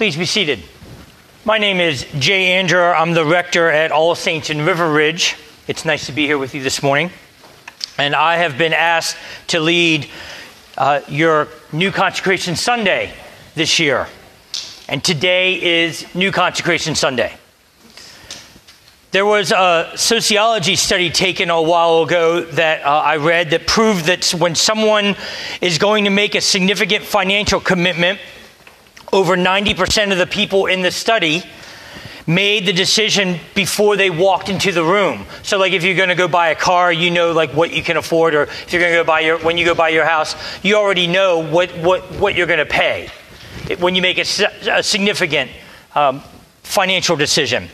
Please be seated. My name is Jay Andrew. I'm the rector at All Saints in River Ridge. It's nice to be here with you this morning. And I have been asked to lead uh, your New Consecration Sunday this year. And today is New Consecration Sunday. There was a sociology study taken a while ago that uh, I read that proved that when someone is going to make a significant financial commitment, over 90% of the people in the study made the decision before they walked into the room. So like if you're going to go buy a car, you know like what you can afford or if you're going to go buy your when you go buy your house, you already know what what what you're going to pay when you make a, a significant um, financial decision.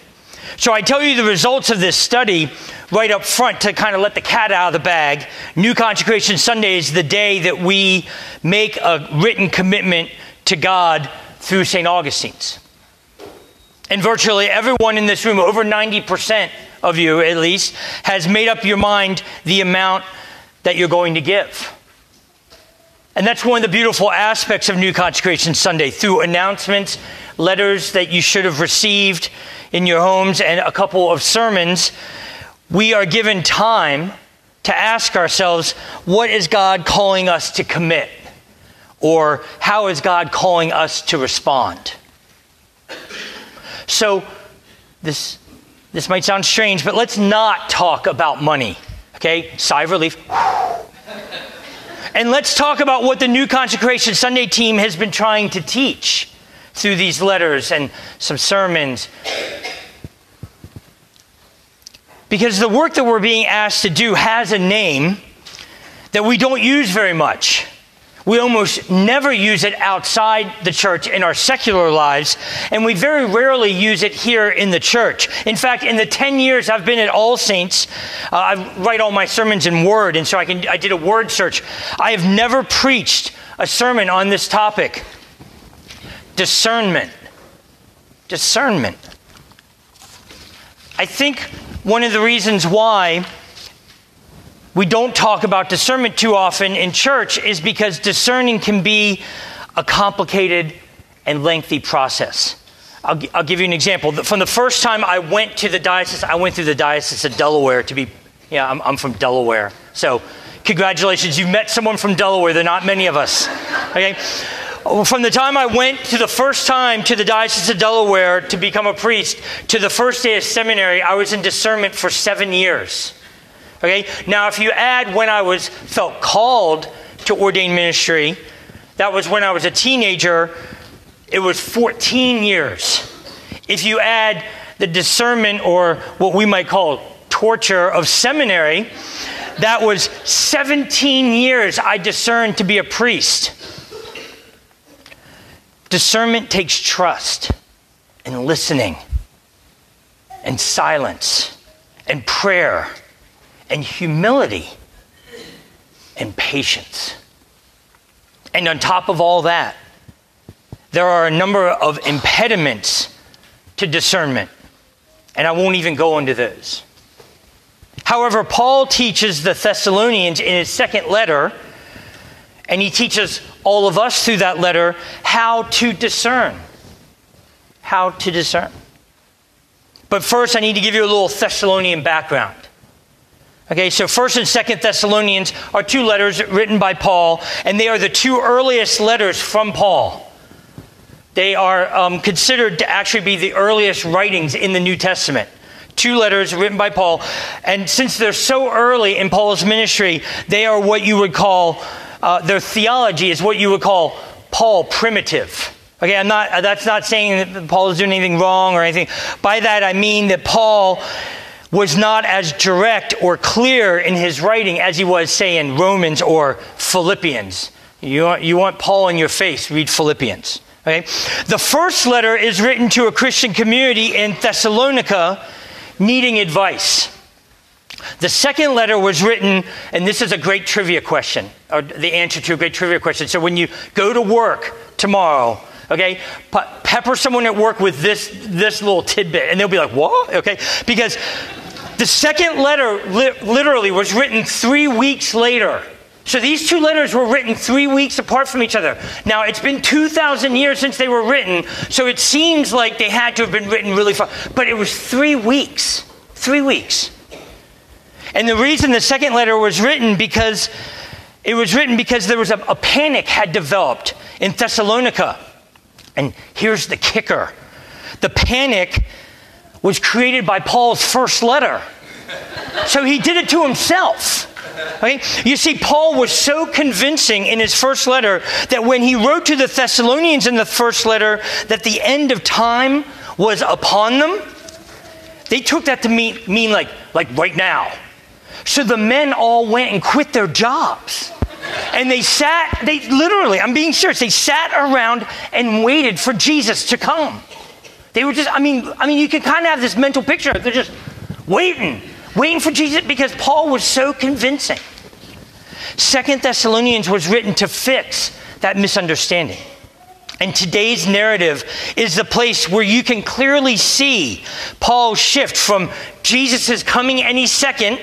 So I tell you the results of this study right up front to kind of let the cat out of the bag. New Consecration Sunday is the day that we make a written commitment to God through St. Augustine's. And virtually everyone in this room, over 90% of you at least, has made up your mind the amount that you're going to give. And that's one of the beautiful aspects of New Consecration Sunday through announcements, letters that you should have received in your homes, and a couple of sermons. We are given time to ask ourselves, what is God calling us to commit? Or how is God calling us to respond? So, this, this might sound strange, but let's not talk about money. Okay? Sigh of relief. and let's talk about what the New Consecration Sunday team has been trying to teach through these letters and some sermons. Because the work that we're being asked to do has a name that we don't use very much. We almost never use it outside the church in our secular lives, and we very rarely use it here in the church. In fact, in the 10 years I've been at All Saints, uh, I write all my sermons in Word, and so I, can, I did a word search. I have never preached a sermon on this topic discernment. Discernment. I think one of the reasons why we don't talk about discernment too often in church is because discerning can be a complicated and lengthy process. I'll, I'll, give you an example. From the first time I went to the diocese, I went through the diocese of Delaware to be, yeah, I'm, I'm from Delaware. So, congratulations, you've met someone from Delaware. There are not many of us. Okay? From the time I went to the first time to the Diocese of Delaware to become a priest to the first day of seminary, I was in discernment for seven years. Okay? Now, if you add when I was felt called to ordain ministry, that was when I was a teenager, it was 14 years. If you add the discernment or what we might call torture of seminary, that was 17 years I discerned to be a priest. Discernment takes trust and listening and silence and prayer and humility and patience. And on top of all that, there are a number of impediments to discernment. And I won't even go into those. However, Paul teaches the Thessalonians in his second letter, and he teaches all of us through that letter how to discern. How to discern. But first, I need to give you a little Thessalonian background. Okay, so 1st and 2nd Thessalonians are two letters written by Paul, and they are the two earliest letters from Paul. They are um, considered to actually be the earliest writings in the New Testament. Two letters written by Paul. And since they're so early in Paul's ministry, they are what you would call, uh, their theology is what you would call Paul primitive. Okay, I'm not, that's not saying that Paul is doing anything wrong or anything. By that, I mean that Paul was not as direct or clear in his writing as he was, say, in Romans or Philippians. You want, you want Paul in your face, read Philippians. Okay? The first letter is written to a Christian community in Thessalonica needing advice. The second letter was written, and this is a great trivia question, or the answer to a great trivia question. So when you go to work tomorrow, okay, pepper someone at work with this, this little tidbit, and they'll be like, what? Okay? Because the second letter li- literally was written three weeks later So these two letters were written three weeks apart from each other. Now, it's been 2,000 years since they were written, so it seems like they had to have been written really far. But it was three weeks. Three weeks. And the reason the second letter was written because it was written because there was a, a panic had developed in Thessalonica. And here's the kicker the panic was created by Paul's first letter. So he did it to himself. Okay? You see, Paul was so convincing in his first letter that when he wrote to the Thessalonians in the first letter that the end of time was upon them, they took that to mean, mean like, like right now. So the men all went and quit their jobs. And they sat, they literally, I'm being serious, they sat around and waited for Jesus to come. They were just, I mean, I mean, you can kind of have this mental picture. They're just waiting waiting for Jesus because Paul was so convincing. Second Thessalonians was written to fix that misunderstanding. And today's narrative is the place where you can clearly see Paul's shift from Jesus is coming any second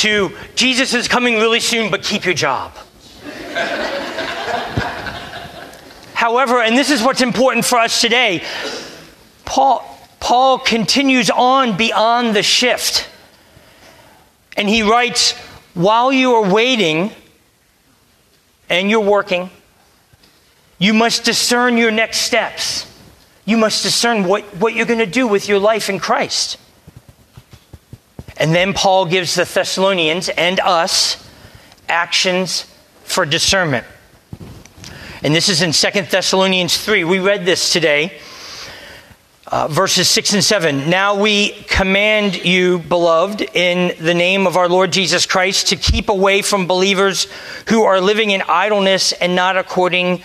to Jesus is coming really soon, but keep your job. However, and this is what's important for us today, Paul, Paul continues on beyond the shift. And he writes, while you are waiting and you're working, you must discern your next steps. You must discern what, what you're going to do with your life in Christ. And then Paul gives the Thessalonians and us actions for discernment. And this is in 2 Thessalonians 3. We read this today. Uh, verses 6 and 7. Now we command you, beloved, in the name of our Lord Jesus Christ, to keep away from believers who are living in idleness and not according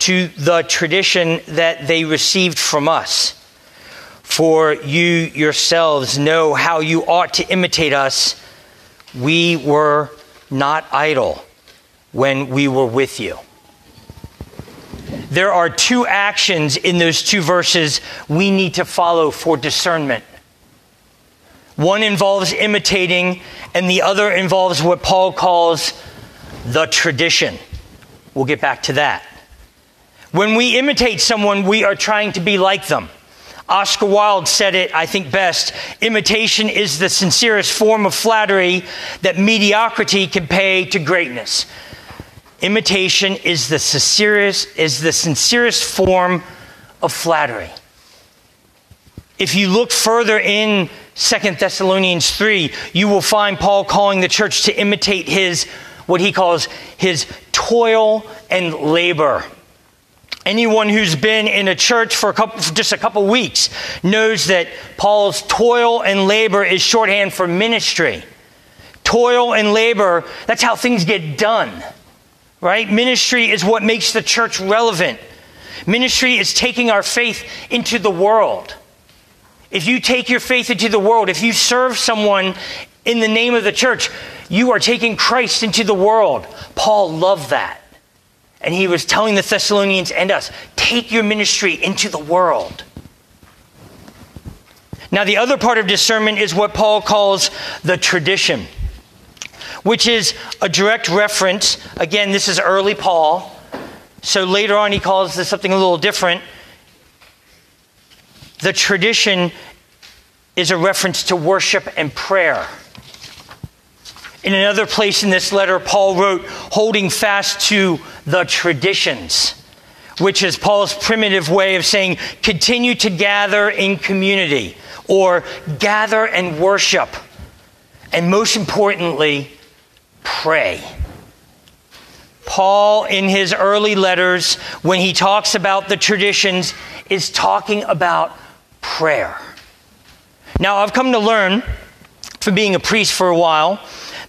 to the tradition that they received from us. For you yourselves know how you ought to imitate us. We were not idle when we were with you there are two actions in those two verses we need to follow for discernment. One involves imitating, and the other involves what Paul calls the tradition. We'll get back to that. When we imitate someone, we are trying to be like them. Oscar Wilde said it, I think, best imitation is the sincerest form of flattery that mediocrity can pay to greatness. Imitation is the sincerest, is the sincerest form of flattery. If you look further in Second Thessalonians 3, you will find Paul calling the church to imitate his, what he calls his toil and labor. Anyone who's been in a church for, a couple, for just a couple weeks knows that Paul's toil and labor is shorthand for ministry. Toil and labor, that's how things get done right? Ministry is what makes the church relevant. Ministry is taking our faith into the world. If you take your faith into the world, if you serve someone in the name of the church, you are taking Christ into the world. Paul loved that. And he was telling the Thessalonians and us take your ministry into the world. Now, the other part of discernment is what Paul calls the tradition which is a direct reference. Again, this is early Paul. So later on, he calls this something a little different. The tradition is a reference to worship and prayer. In another place in this letter, Paul wrote, holding fast to the traditions, which is Paul's primitive way of saying, continue to gather in community or gather and worship. And most importantly, pray. Paul, in his early letters, when he talks about the traditions, is talking about prayer. Now, I've come to learn being a priest for a while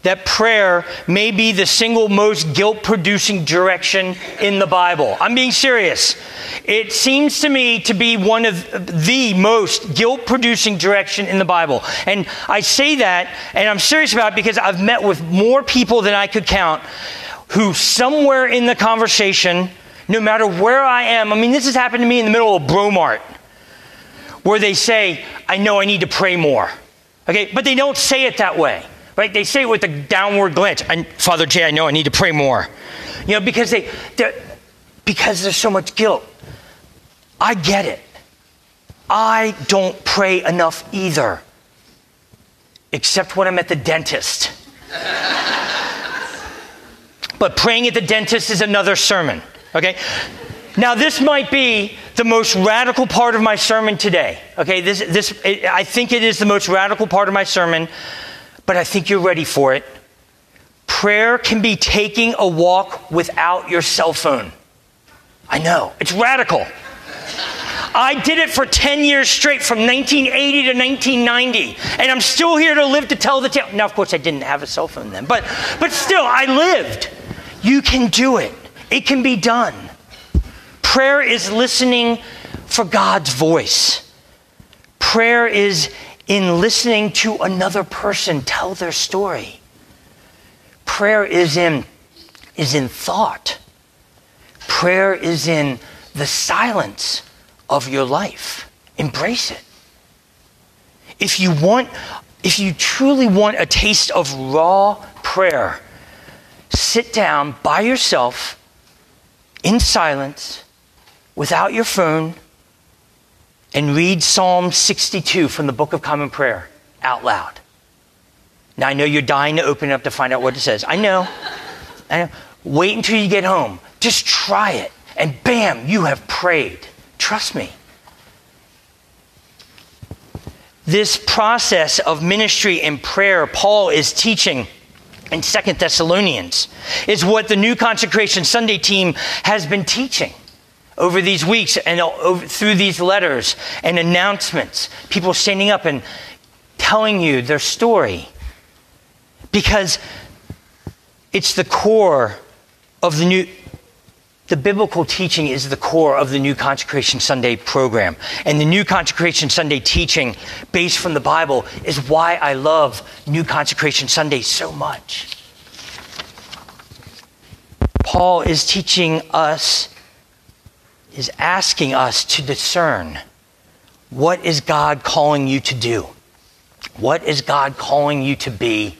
that prayer may be the single most guilt producing direction in the Bible. I'm being serious. It seems to me to be one of the most guilt producing direction in the Bible. And I say that, and I'm serious about it because I've met with more people than I could count who, somewhere in the conversation, no matter where I am, I mean, this has happened to me in the middle of Bromart, where they say, I know I need to pray more. Okay, but they don't say it that way. right? They say it with a downward glance. And Father Jay, I know I need to pray more. You know, because they, because there's so much guilt. I get it. I don't pray enough either, except when I'm at the dentist. but praying at the dentist is another sermon, okay? Now, this might be the most radical part of my sermon today. Okay, this, this, I think it is the most radical part of my sermon, but I think you're ready for it. Prayer can be taking a walk without your cell phone. I know, it's radical. I did it for 10 years straight from 1980 to 1990, and I'm still here to live to tell the tale. Now, of course, I didn't have a cell phone then, but, but still, I lived. You can do it, it can be done. Prayer is listening for God's voice. Prayer is in listening to another person tell their story. Prayer is in, is in thought. Prayer is in the silence of your life. Embrace it. If you want, if you truly want a taste of raw prayer, sit down by yourself in silence without your phone and read Psalm 62 from the Book of Common Prayer out loud. Now, I know you're dying to open it up to find out what it says. I know. I know. Wait until you get home. Just try it. And bam, you have prayed. Trust me. This process of ministry and prayer, Paul is teaching in Second Thessalonians, is what the New Consecration Sunday team has been teaching over these weeks and over, through these letters and announcements, people standing up and telling you their story. Because it's the core of the new, the biblical teaching is the core of the New Consecration Sunday program. And the New Consecration Sunday teaching, based from the Bible, is why I love New Consecration Sunday so much. Paul is teaching us is asking us to discern what is God calling you to do? What is God calling you to be?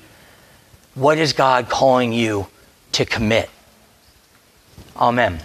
What is God calling you to commit? Amen.